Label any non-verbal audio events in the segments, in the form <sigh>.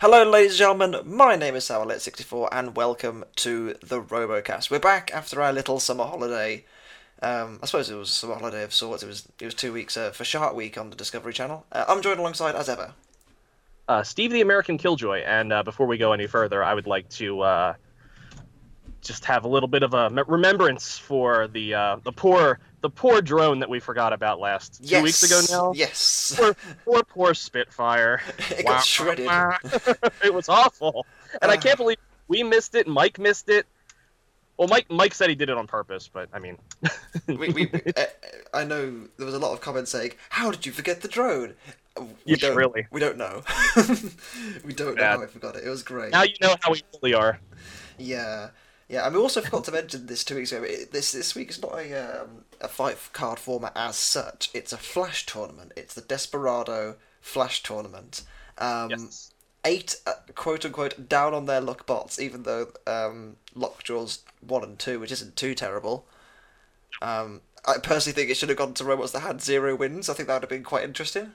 Hello, ladies and gentlemen. My name is SamElliott64, and welcome to the RoboCast. We're back after our little summer holiday. Um, I suppose it was a summer holiday of sorts. It was it was two weeks uh, for Shark Week on the Discovery Channel. Uh, I'm joined alongside, as ever, uh, Steve the American Killjoy. And uh, before we go any further, I would like to uh, just have a little bit of a remembrance for the uh, the poor the poor drone that we forgot about last two yes. weeks ago. Now, yes, poor poor, poor Spitfire. <laughs> it got shredded. <laughs> it was awful, and I can't believe we missed it. Mike missed it. Well, Mike Mike said he did it on purpose, but I mean, <laughs> we, we uh, I know there was a lot of comments saying, "How did you forget the drone?" We Yeah, don't really. We don't know. we don't know how I forgot it. It was great. now you know how we really are. Yeah, yeah. And we also forgot to mention this two weeks ago. It, this this week is not a um, a fight card format as such. It's a flash tournament. It's the Desperado Flash Tournament. Um, Yes. Eight uh, quote unquote down on their luck bots, even though um, Lockjaw's one and two, which isn't too terrible. Um, I personally think it should have gone to robots that had zero wins. I think that would have been quite interesting.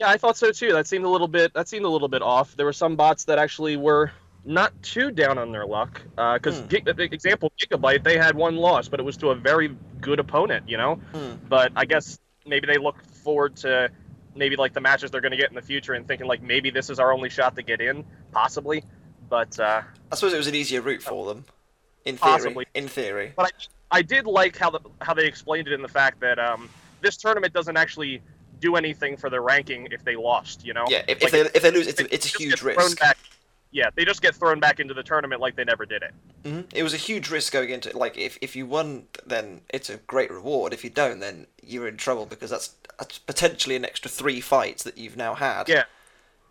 Yeah, I thought so too. That seemed a little bit. That seemed a little bit off. There were some bots that actually were not too down on their luck. Because, Hmm. example, Gigabyte, they had one loss, but it was to a very good opponent. You know. Hmm. But I guess maybe they look forward to maybe like the matches they're going to get in the future and thinking like maybe this is our only shot to get in, possibly. But uh, I suppose it was an easier route for them, in theory. Possibly. In theory. but I, I did like how the how they explained it in the fact that um, this tournament doesn't actually do anything for their ranking if they lost. You know. Yeah, if, Like, if they if they lose, it's a, it's a huge risk. Yeah, they just get thrown back into the tournament like they never did it. hmm It was a huge risk going into it. Like if if you won, then it's a great reward. If you don't, then you're in trouble because that's, that's potentially an extra three fights that you've now had. Yeah,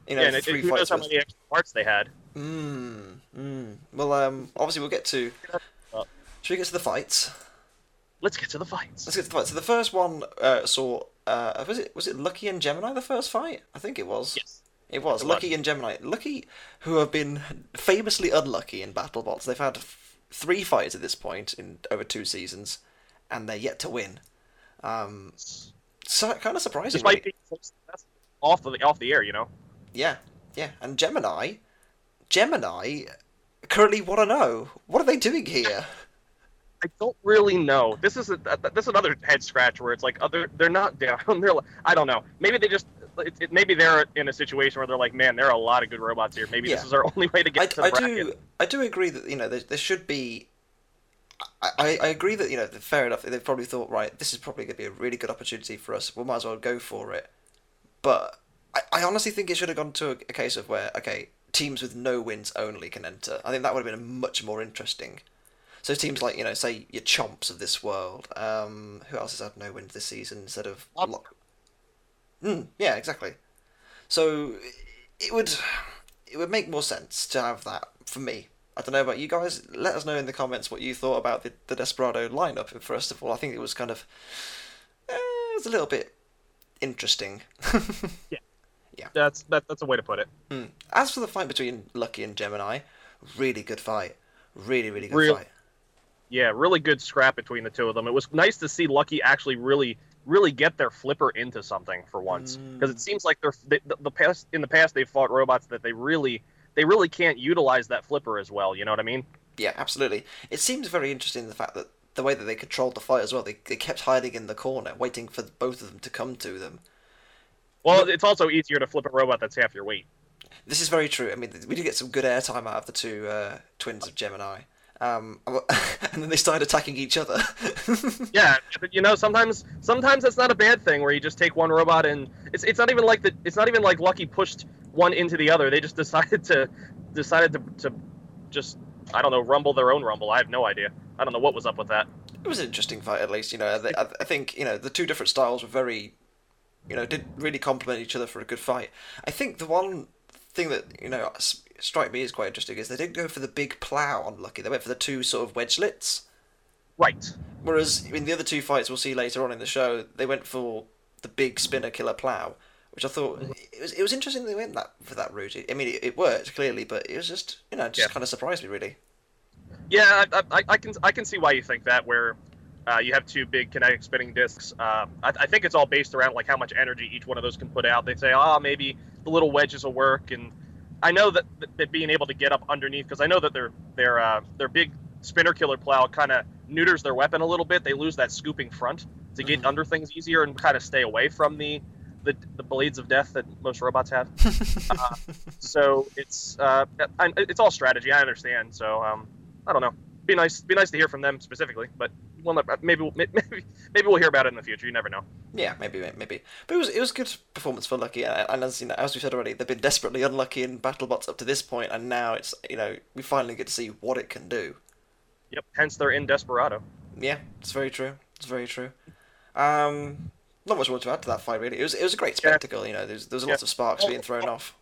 you know, yeah. And it, three who knows how many extra parts they had? Mm, mm. Well, um, obviously we'll get to. Should we get to the fights? Let's get to the fights. Let's get to the fights. So the first one uh, saw. Uh, was it was it Lucky and Gemini the first fight? I think it was. Yes. It was Lucky and Gemini. Lucky, who have been famously unlucky in BattleBots. They've had f- three fights at this point in over two seasons, and they're yet to win. Um, so kind of surprising. Despite being off the off the air, you know. Yeah, yeah. And Gemini, Gemini, currently want to know what are they doing here? <laughs> I don't really know. This is a, this is another head scratch where it's like other they're not down. <laughs> They're like, I don't know. Maybe they just it, it, maybe they're in a situation where they're like, man, there are a lot of good robots here. Maybe Yeah. this is our <laughs> only way to get I, to the I bracket. do I do agree that you know there, there should be. I, I I agree that you know fair enough. They've probably thought right. This is probably going to be a really good opportunity for us. We might as well go for it. But I, I honestly think it should have gone to a, a case of where okay teams with no wins only can enter. I think that would have been much more interesting. So teams like you know say your chomps of this world. Um, who else has had no wins this season instead of Lots. Lock? Mm, yeah, exactly. So it would it would make more sense to have that for me. I don't know about you guys. Let us know in the comments what you thought about the, the Desperado lineup. First of all, I think it was kind of eh, it was a little bit interesting. <laughs> That's that, that's a way to put it. Hmm. As for the fight between Lucky and Gemini, really good fight. Really, really good Real- fight. Yeah, really good scrap between the two of them. It was nice to see Lucky actually really really get their flipper into something for once because it seems like they're they, the, the past in the past they've fought robots that they really they really can't utilize that flipper as well. You know what I mean? Yeah, absolutely. It seems very interesting the fact that the way that they controlled the fight as well. They, they kept hiding in the corner, waiting for both of them to come to them. Well, it's also easier to flip a robot that's half your weight. This is very true. I mean, we did get some good airtime out of the two uh, twins of Gemini. Um, <laughs> and then they started attacking each other. <laughs> Yeah, but you know, sometimes sometimes that's not a bad thing where you just take one robot and it's it's not even like the it's not even like Lucky pushed one into the other. They just <laughs> decided to decided to, to just I don't know rumble their own rumble. I have no idea. I don't know what was up with that. it was an interesting fight, at least. You know, I, I- I think you know the two different styles were very, you know, did really complement each other for a good fight. I think the one thing that you know strike me as quite interesting is they didn't go for the big plow on Lucky. They went for the two sort of wedgelets. Right. Whereas in the other two fights we'll see later on in the show, they went for the big spinner killer plow, which I thought it was it was interesting they went that for that route. I mean, it, it worked clearly, but it was just you know just Yeah. kind of surprised me really. Yeah, I, I, I can I can see why you think that. Where uh, you have two big kinetic spinning discs. Uh, I, I think it's all based around like how much energy each one of those can put out. They say, oh, maybe the little wedges will work, and I know that, that being able to get up underneath because I know that their their uh, their big spinner killer plow kind of neuters their weapon a little bit. They lose that scooping front to get Mhm. under things easier and kind of stay away from the the, the blades of death that most robots have. <laughs> Uh, so it's uh, I, it's all strategy. I understand. So um, I don't know. Be nice. Be nice to hear from them specifically, but well, maybe we'll- <laughs> maybe maybe we'll hear about it in the future. You never know. Yeah, maybe, maybe. But it was it was good performance for Lucky, and as you know, as we said already, they've been desperately unlucky in BattleBots up to this point, and now it's you know we finally get to see what it can do. Yep. Hence they're in Desperado. Yeah, it's very true. It's very true. Um, not much more to add to that fight, really. It was it was a great Yeah. spectacle. You know, there's there's lots of sparks Oh, being thrown off.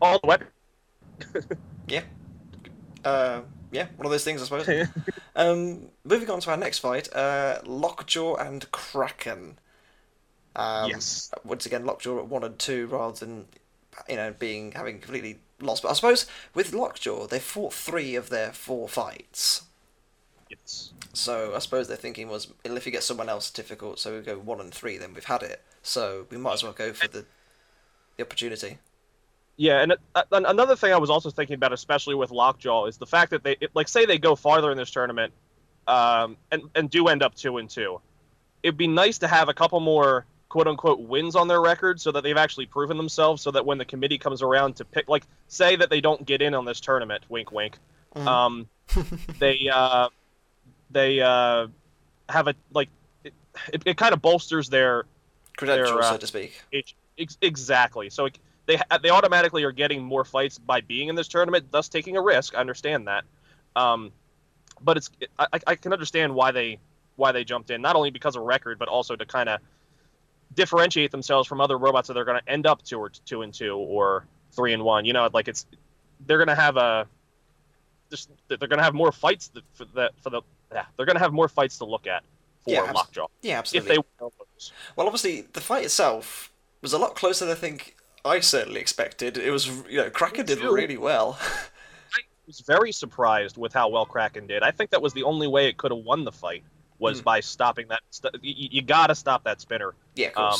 All the weapons. <laughs> Yeah. Uh, yeah, one of those things, I suppose. <laughs> um, moving on to our next fight, uh, Lockjaw and Kraken. Um, yes. once again Lockjaw at one and two rather than you know being having completely lost. But I suppose with Lockjaw they fought three of their four fights. Yes. So I suppose their thinking was well, if you get someone else difficult, so we go one and three, then we've had it. So we might as well go for the the opportunity. Yeah, and uh, another thing I was also thinking about, especially with Lockjaw, is the fact that they, it, like, say they go farther in this tournament, um, and and do end up two and two. It'd be nice to have a couple more quote unquote wins on their record, so that they've actually proven themselves, so that when the committee comes around to pick, like, say that they don't get in on this tournament, wink, wink, Mhm. um, <laughs> they uh, they uh, have a like, it, it, it kind of bolsters their Credentials, they're, uh, so to speak. Ex- exactly. So it- they they automatically are getting more fights by being in this tournament, thus taking a risk. I understand that, um, but it's I, I- can understand why they why they jumped in, not only because of record, but also to kind of differentiate themselves from other robots that they're going to end up two or two and two or three and one. You know, like it's they're going to have a just they're going to have more fights that, for that for the yeah, they're going to have more fights to look at for Yeah, Lockjaw Yeah, if they. Well, obviously the fight itself was a lot closer than I think I certainly expected. It was you know Kraken did really well. <laughs> I was very surprised with how well Kraken did. I think that was the only way it could have won the fight was Hmm. by stopping that. St- you, you got to stop that spinner. yeah. Um,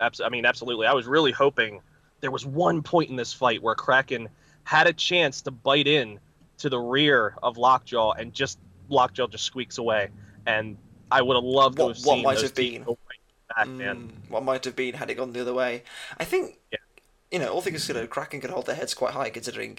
abs- I mean, absolutely. I was really hoping there was one point in this fight where Kraken had a chance to bite in to the rear of Lockjaw and just Lockjaw just squeaks away. And I would have loved to have what seen might those have been. Back. Mm, what might have been had it gone the other way. I think, Yeah. you know, all things considered, Kraken can hold their heads quite high considering,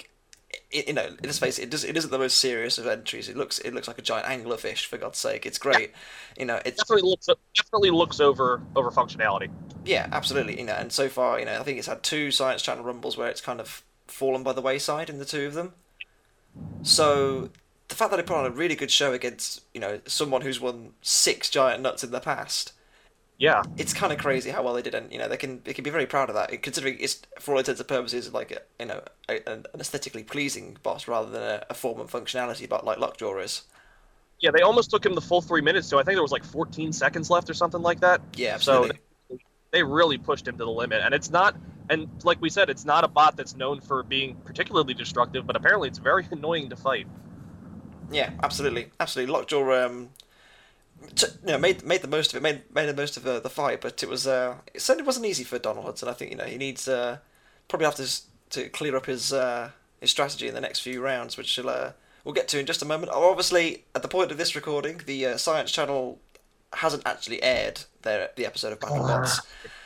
i you know, let's face it, it, does, it isn't the most serious of entries. It looks it looks like a giant anglerfish, for God's sake. It's great. You know, it Definitely looks definitely looks over over functionality. yeah, absolutely. You know, and so far, you know, I think it's had two Science Channel Rumbles where it's kind of fallen by the wayside in the two of them. So the fact that they put on a really good show against, you know, someone who's won six giant nuts in the past, Yeah. it's kind of crazy how well they did, and you know they can they can be very proud of that, considering it's for all intents and purposes like a, you know a, an aesthetically pleasing boss rather than a, a form and functionality but like Lockjaw is. Yeah, they almost took him the full three minutes, so I think there was like 14 seconds left or something like that. Yeah, So absolutely. they really pushed him to the limit, and it's not. And like we said, it's not a bot that's known for being particularly destructive, but apparently it's very <laughs> annoying to fight. Yeah, absolutely, absolutely. Lockjaw, um, you know, made made the most of it, made made the most of uh, the fight, but it was uh, it certainly wasn't easy for Donald Hutson. I think you know he needs uh, probably have to to clear up his uh, his strategy in the next few rounds, which we'll, uh, we'll get to in just a moment. Obviously, at the point of this recording, the uh, Science Channel hasn't actually aired their the episode of BattleBots,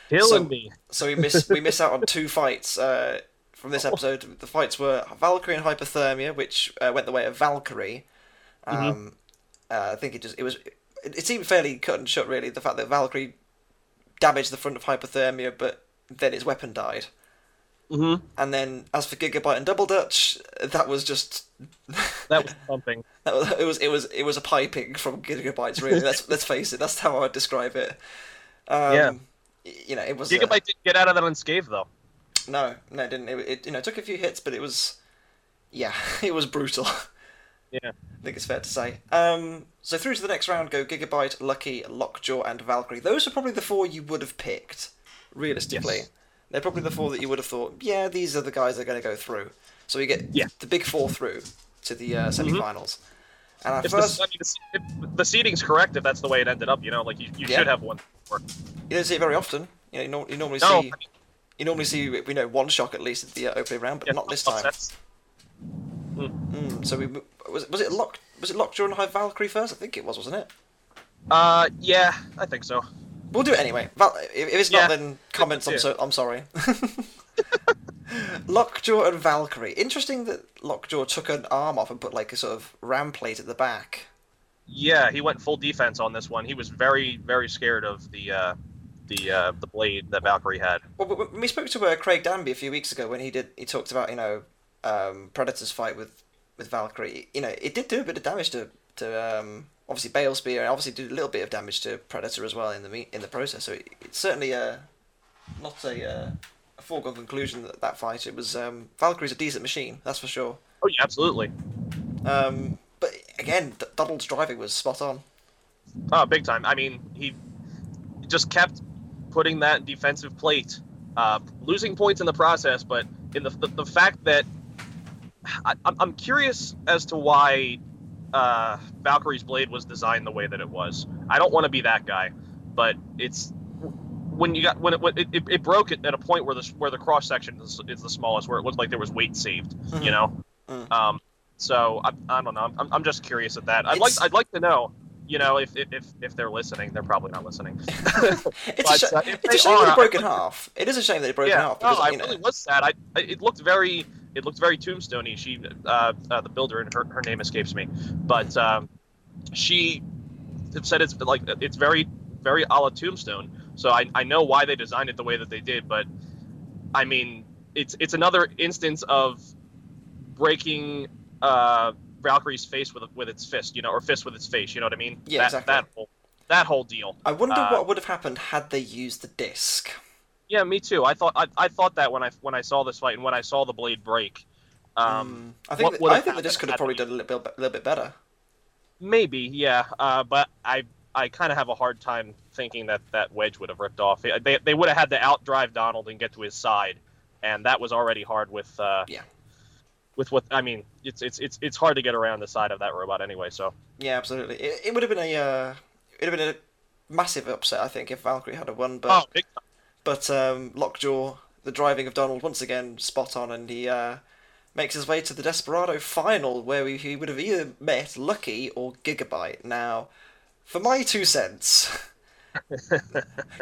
Killing So- me. so we miss we miss out on two <laughs> fights uh, from this episode. The fights were Valkyrie and Hypothermia, which uh, went the way of Valkyrie. Um, uh, I think it just it was it, it seemed fairly cut and shut really. The fact that Valkyrie damaged the front of Hypothermia, but then its weapon died. hmm And then as for Gigabyte and Double Dutch, that was just <laughs> That was something. <laughs> that was, it was it was it was a piping from Gigabytes. Really, let's let's face it. That's how I would describe it. Um, Yeah. You know, it was. uh, Gigabyte didn't get out of that unscathed though. No, no, it didn't. It, it you know took a few hits, but it was, yeah, <laughs> it was brutal. Yeah. I think it's fair to say. Um, so through to the next round go Gigabyte, Lucky, Lockjaw, and Valkyrie. Those are probably the four you would have picked, realistically. Yes. They're probably the four that you would have thought, yeah, these are the guys that are going to go through. So we get Yeah. Mm-hmm. the big four through to the uh, semi-finals. And our If first, the, I mean, if the seating's correct, if that's the way it ended up, you know, like you, you Yeah. should have one. You don't see it very often. You know, you, nor- you normally No, see You normally see you know one shock at least at the uh, opening round, but Yeah, not this time. upsets. Mm, so we was was it locked was it Lockjaw and High Valkyrie first? I think it was, wasn't it? Uh, yeah, I think so. We'll do it anyway. Val- if, if it's Yeah. not, then comments. I'm so I'm sorry. <laughs> Lockjaw and Valkyrie. Interesting that Lockjaw took an arm off and put like a sort of ram plate at the back. Yeah, he went full defense on this one. He was very, very scared of the uh, the uh, the blade that Valkyrie had. Well, we spoke to uh, Craig Danby a few weeks ago when he did. He talked about you know um, Predator's fight with with Valkyrie. You know, it did do a bit of damage to to um, obviously Bale Spear, and obviously did a little bit of damage to Predator as well in the me- in the process. So it, it's certainly uh, not a, uh, a foregone conclusion that that fight. It was um, Valkyrie's a decent machine, that's for sure. Oh yeah, absolutely. Um, but again, D- Donald's driving was spot on. Oh, big time. I mean, he just kept putting that defensive plate, uh, losing points in the process. But in the the, the fact that I, I'm I'm curious as to why uh, Valkyrie's blade was designed the way that it was. I don't want to be that guy, but it's when you got when it when it, it, it broke it at a point where the where the cross section is, is the smallest, where it looked like there was weight saved. Mhm. You know. Mm. Um, so I, I don't know. I'm, I'm just curious at that. I'd like I'd like to know. You know, if, if if they're listening, they're probably not listening. <laughs> <laughs> It's a, But, sh- uh, it's a shame that it broke in half. It is a shame that it broke in half because no, I you know, really was sad. I, I it looked very it looked very tombstoney. She uh, uh the builder and her, her name escapes me, but um, she said it's like it's very very a la tombstone. So I I know why they designed it the way that they did, but I mean it's it's another instance of breaking uh Valkyrie's face with with its fist, you know, or fist with its face. You know what I mean? Yeah, that, exactly. That whole that whole deal. I wonder uh, what would have happened had they used the disc. Yeah, me too. I thought I, I thought that when I when I saw this fight and when I saw the blade break. Um, Mm. I think what that, I think the disc could have probably done a little bit, little bit better. maybe, yeah. Uh, but I I kind of have a hard time thinking that that wedge would have ripped off. They they would have had to outdrive Donald and get to his side, and that was already hard with uh, Yeah. With what I mean, it's it's it's it's hard to get around the side of that robot anyway. So Yeah, absolutely. It, it would have been a uh, it would have been a massive upset, I think, if Valkyrie had a won. But oh, big time. But um, Lockjaw, the driving of Donald, once again spot on, and he uh, makes his way to the Desperado final, where we, he would have either met Lucky or Gigabyte. Now, for my two cents, <laughs>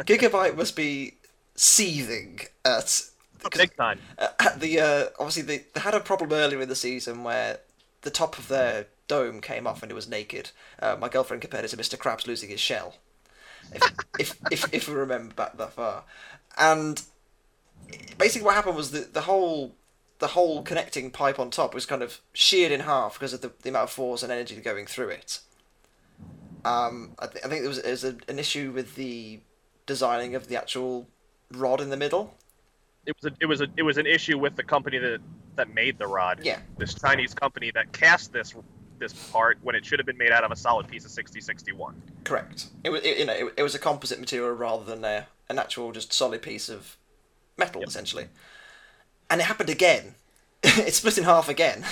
Gigabyte must be seething at. 'cause- big time. <laughs> uh, the uh, obviously they, they had a problem earlier in the season where the top of their dome came off and it was naked. Uh, my girlfriend compared it to Mr. Krabs losing his shell, if if, if if we remember back that far. And basically, what happened was that the whole the whole connecting pipe on top was kind of sheared in half because of the, the amount of force and energy going through it. Um, I, th- I think there was, there was a, an issue with the designing of the actual rod in the middle. It was a, it was a, it was an issue with the company that that made the rod. Yeah. This Chinese company that cast this this part when it should have been made out of a solid piece of 6061. Correct. It was, it, you know, it, it was a composite material rather than a, an actual just solid piece of metal, Yep. essentially. And it happened again. <laughs> it split in half again,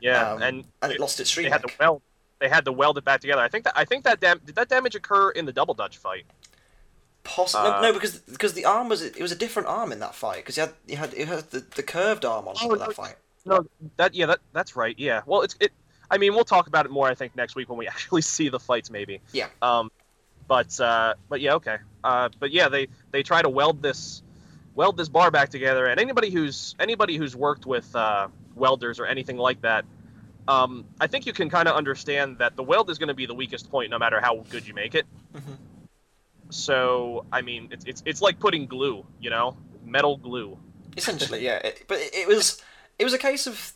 Yeah, Um, and and it lost its they had to weld. They had to weld it back together. I think that I think that dam- did that damage occur in the double dutch fight. Possibly uh, no, because because the arm was it was a different arm in that fight because you had you had it had the, the curved arm on top Oh, no. that fight. No, that yeah, that that's right. Yeah. Well, it's it. I mean, we'll talk about it more. I think next week when we <laughs> actually see the fights, maybe. Yeah. Um, but uh, but yeah, okay. Uh, but yeah, they they try to weld this weld this bar back together, and anybody who's anybody who's worked with uh, welders or anything like that, um, I think you can kind of understand that the weld is going to be the weakest point, no matter how good you make it. Mhm. So I mean, it's it's it's like putting glue, you know, metal glue. Essentially, yeah. It, but it, it was it was a case of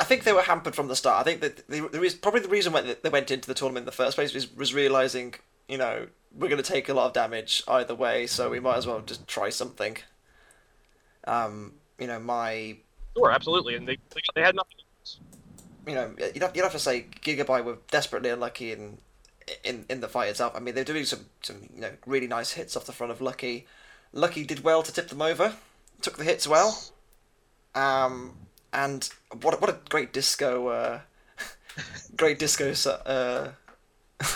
I think they were hampered from the start. I think that the, the probably the reason why they went into the tournament in the first place was, was realizing, you know, we're going to take a lot of damage either way, so we might as well just try something. Um, you know, my, Sure, absolutely, and they they, they had nothing. else. you know, you'd have, you'd have to say Gigabyte were desperately unlucky in in in the fight itself. I mean, they're doing some some you know really nice hits off the front of Lucky. Lucky did well to tip them over, took the hits well. Um, and what what a great disco, uh, <laughs> great disco, uh, <laughs>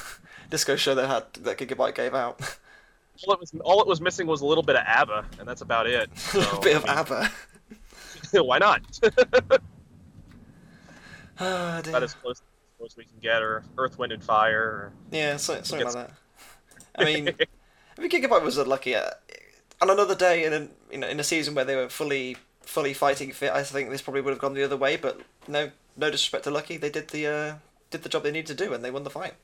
disco show that had that Gigabyte gave out. all it was all it was missing was a little bit of ABBA, and that's about it. <laughs> a little bit of ABBA. why not? Dear. About as close, as close we can get, or Earth, Wind, and Fire. Or... Yeah, so, something like that. I mean, I mean, Gigabyte was lucky Uh, on another day in a you know in a season where they were fully fully fighting fit, I think this probably would have gone the other way. But no, no disrespect to Lucky, they did the uh, did the job they needed to do, and they won the fight.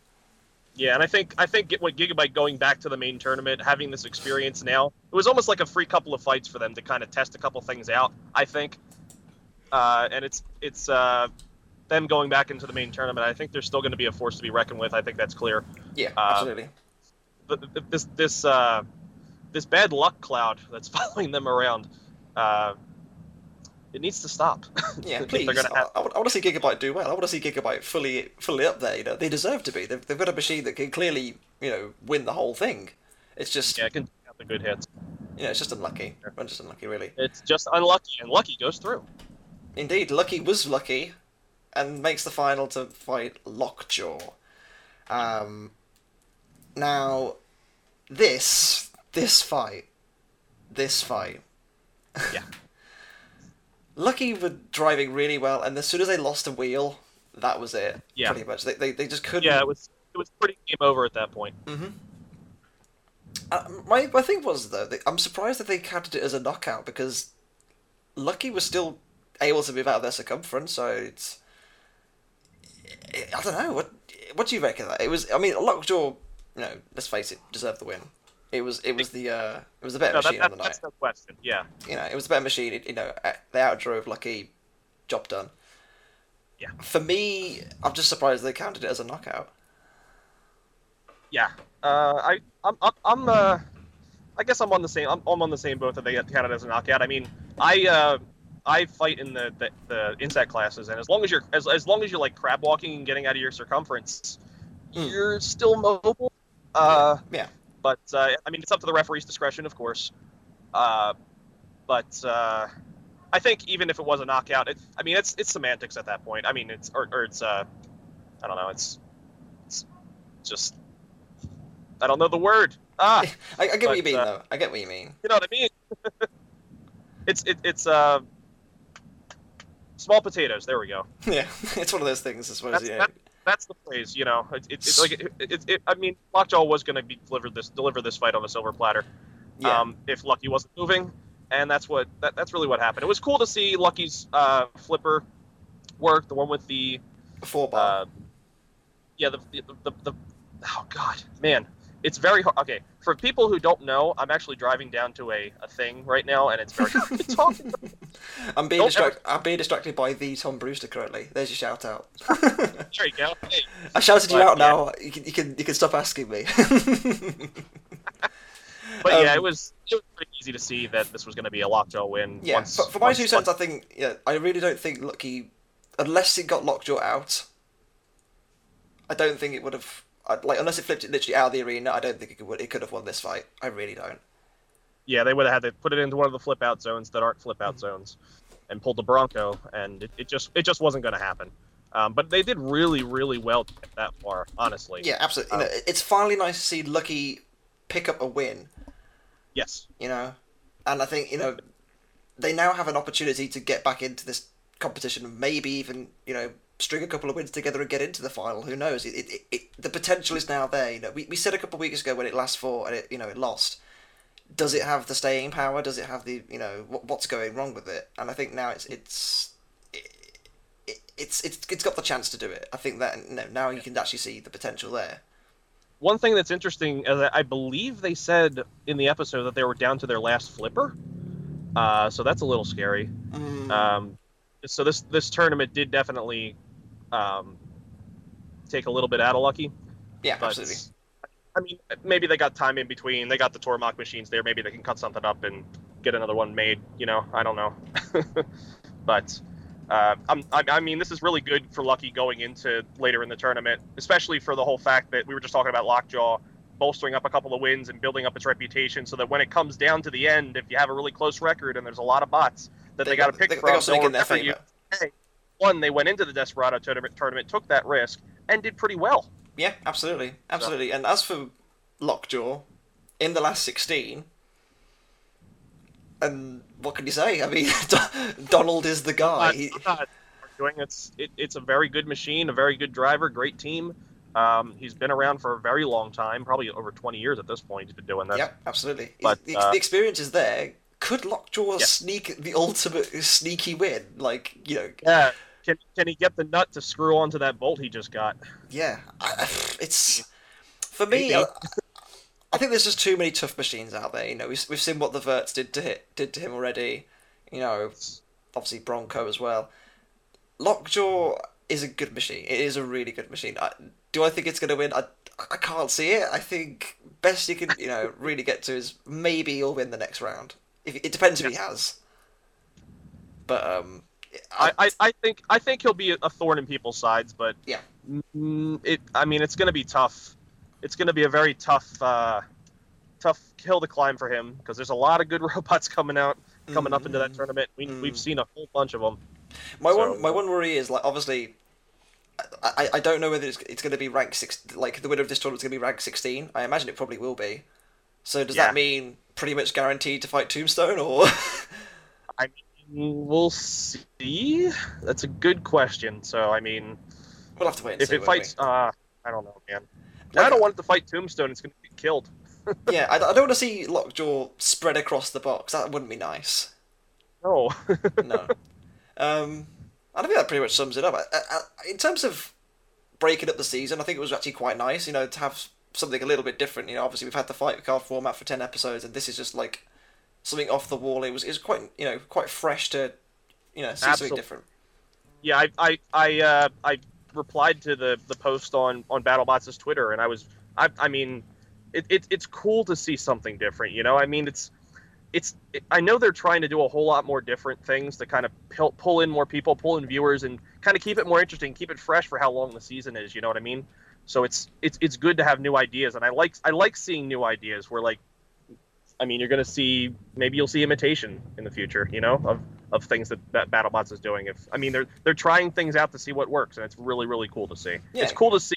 Yeah, and I think I think what Gigabyte going back to the main tournament, having this experience now, it was almost like a free couple of fights for them to kind of test a couple things out. I think, uh, and it's it's uh, them going back into the main tournament. I think they're still going to be a force to be reckoned with. I think that's clear. Yeah, Uh, absolutely. But this this uh, this bad luck cloud that's <laughs> following them around, uh, it needs to stop. <laughs> Yeah, please. have- I, want to see Gigabyte do well. I want to see Gigabyte fully fully up there. You know, they deserve to be. They've, they've got a machine that can clearly you know win the whole thing. It's just yeah, it can have the good hits. you know it's just unlucky. Well, just unlucky, really. It's just unlucky, and lucky goes through. Indeed, Lucky was lucky, and makes the final to fight Lockjaw. Um, now, this this fight, this fight. Yeah. <laughs> Lucky were driving really well, and as soon as they lost a wheel, that was it. Yeah. Pretty much, they they, they just couldn't. Yeah, it was it was pretty game over at that point. hmm Uh, my my thing was though, they, I'm surprised that they counted it as a knockout because Lucky was still able to move out of their circumference, so it's. I don't know what what do you reckon that? It was. I mean, Lockjaw. You know, let's face it, deserved the win. It was. It was the. Uh, it was the better No, that, machine on that, the that's night. no question. Yeah, You know, it was the better machine. It, you know, uh, they outdrove Lucky. Job done. Yeah. For me, I'm just surprised they counted it as a knockout. yeah. Uh, I I'm I'm, I'm uh, I guess I'm on the same I'm, I'm on the same boat that they got counted as a knockout. I mean, I uh, I fight in the, the the insect classes, and as long as you're as, as long as you're like crab walking and getting out of your circumference, Mm. you're still mobile. Uh, Yeah. But uh, I mean, it's up to the referee's discretion, of course. Uh, but uh, I think even if it was a knockout, it, I mean, it's it's semantics at that point. I mean, it's or, or it's uh, I don't know, it's it's just I don't know the word. Ah, <laughs> I, I get what you mean, uh, though. I get what you mean. you know what I mean? <laughs> it's it, it's uh, small potatoes. There we go. <laughs> Yeah, it's one of those things, I suppose. That's- yeah. that- That's the phrase. You know, it, it, it's like it, it, it, I mean, Lockjaw was going to be delivered this deliver this fight on a silver platter. yeah. um, if Lucky wasn't moving, and that's what that, that's really what happened. It was cool to see Lucky's uh, flipper work, the one with the Four bar. uh, yeah the the, the the oh god man, it's very hard. Okay, for people who don't know, I'm actually driving down to a, a thing right now, and it's very hard to <laughs> talk. I'm being distracted. I'm being distracted by the Tom Brewster currently. There's your shout out. <laughs> There you go. Hey, <laughs> I shouted you out yeah. now. You can you can you can stop asking me. but yeah, Um, it was it was pretty easy to see that this was going to be a Lockjaw win. yeah, once, for, for my two cents, I think yeah, I really don't think Lucky, unless it got Lockjaw out, I don't think it would have. I'd- Like unless it flipped it literally out of the arena, I don't think it could. It could have won this fight. I really don't. yeah, they would have had to put it into one of the flip out zones that aren't flip out Mm-hmm. zones, and pulled the Bronco, and it, it just it just wasn't going to happen. Um, but they did really really well to get that far, honestly. Yeah, absolutely. You Um, know, it's finally nice to see Lucky pick up a win. Yes. you know, and I think you know they now have an opportunity to get back into this competition and maybe even you know string a couple of wins together and get into the final. Who knows? It, it, it, the potential is now there. You know, we, we said a couple of weeks ago when it last fought and it you know it lost. Does it have the staying power? Does it have the you know what, what's going wrong with it? And I think now it's it's. It, it, it's it's it's got the chance to do it. I think that know, now you can actually see the potential there. One thing that's interesting is that I believe they said in the episode that they were down to their last flipper. Uh, so that's a little scary. Mm, Um, so this this tournament did definitely um, take a little bit out of Lucky. yeah, But absolutely. I mean, maybe they got time in between. They got the Tormach machines there. Maybe they can cut something up and get another one made. You know, I don't know. <laughs> but uh, I'm, I, I mean, this is really good for Lucky going into later in the tournament, especially for the whole fact that we were just talking about Lockjaw bolstering up a couple of wins and building up its reputation, so that when it comes down to the end, if you have a really close record and there's a lot of bots that they, got to pick they, from, they they'll in their remember you. favor. One, they went into the Desperado tournament, tournament, took that risk, and did pretty well. Yeah, absolutely, absolutely. And as for Lockjaw, in the last 16. And what can you say? I mean, <laughs> Donald is the guy. Not. It's it, it's a very good machine, a very good driver, great team. Um, he's been around for a very long time, probably over 20 years at this point. He's been doing that. Yep, absolutely. But, the, uh, the experience is there. Could Lockjaw Yeah. sneak the ultimate sneaky win? Like, you know, Yeah. Can, can he get the nut to screw onto that bolt he just got? yeah. I, it's for me. I, I think there's just too many tough machines out there. You know, we've, we've seen what the Verts did to hit, did to him already. You know, obviously Bronco as well. Lockjaw is a good machine. It is a really good machine. I, do I think it's going to win? I, I can't see it. I think best you can you know really get to is maybe he'll win the next round. If it depends who he has. But um, I, I, I think I think he'll be a thorn in people's sides, but Yeah. mm, it I mean it's going to be tough. It's going to be a very tough uh, tough hill to climb for him because there's a lot of good <laughs> robots coming out coming up into that Mm. tournament. We, Mm. We've seen a whole bunch of them. My So- one, my one worry is like obviously, I, I, I don't know whether it's, it's going to be ranked six. Like the winner of this tournament is going to be ranked sixteen. I imagine it probably will be. So does Yeah. that mean pretty much guaranteed to fight Tombstone, or <laughs> Mm, We'll see. That's a good question. So I mean, we'll have to wait and if see. it fights, uh, I don't know, man. Like- I don't want it to fight Tombstone. It's going to get killed. <laughs> yeah, I, I don't want to see Lockjaw spread across the box. That wouldn't be nice. No. <laughs> No. um, I think that pretty much sums it up. I, I, in terms of breaking up the season, I think it was actually quite nice. You know, to have something a little bit different. You know, obviously we've had the fight card format for ten episodes, and this is just like something off the wall. It was it was quite you know quite fresh to you know see something different. Yeah, I I I, uh, I replied to the, the post on on BattleBots' Twitter, and I was I I mean, it, it it's cool to see something different. You know, I mean, it's it's I know they're trying to do a whole lot more different things to kind of pull, pull in more people, pull in viewers, and kind of keep it more interesting, keep it fresh for how long the season is. You know what I mean? So it's it's it's good to have new ideas, and I like I like seeing new ideas. Where like, I mean, you're gonna see maybe you'll see imitation in the future. You know of of things that, that BattleBots is doing. If I mean they're they're trying things out to see what works, and it's really really cool to see. Yeah. It's cool to see.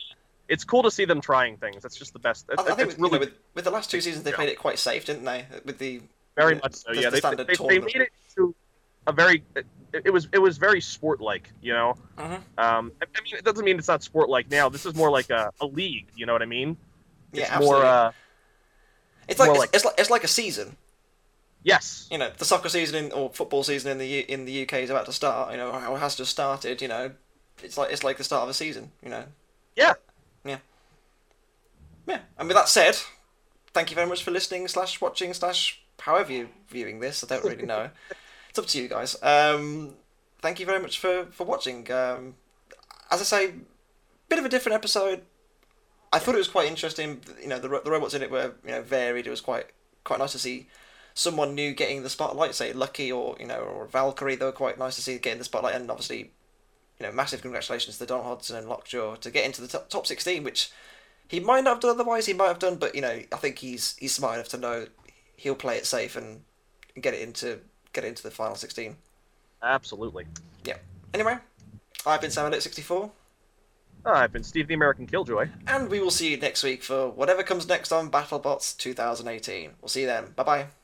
It's cool to see them trying things. That's just the best. I, I think it's with, you know, with, with the last two seasons they Yeah. played it quite safe, didn't they? With the very much so. the- Yeah, the they, they, they made it to a very. It, it was it was very sport like. You know. Mhm. Um. I, I mean, it doesn't mean it's not sport like now. This is more like a, a league. You know what I mean? yeah, absolutely. more. Uh, it's like more it's, like- it's like it's like a season. yes. you know the soccer season in, or football season in the U- in the UK is about to start. You know, or has just started. You know, it's like it's like the start of a season. You know. Yeah. Yeah. Yeah. And with that said, thank you very much for listening slash watching slash however you viewing this. I don't really know. <laughs> it's up to you guys. Um, thank you very much for for watching. Um, as I say, bit of a different episode. I thought it was quite interesting. You know, the the robots in it were you know varied. It was quite quite nice to see someone new getting the spotlight, say Lucky or you know or Valkyrie. They were quite nice to see getting the spotlight, and obviously, you know, massive congratulations to Don Hutson and Lockjaw to get into the top, top sixteen, which he might not have done otherwise. He might have done, but you know, I think he's he's smart enough to know he'll play it safe and get it into get it into the final sixteen. Absolutely. Yeah. Anyway, I've been Sam at sixty four. Uh, I've been Steve the American Killjoy. And we will see you next week for whatever comes next on BattleBots 2018. We'll see you then. Bye bye.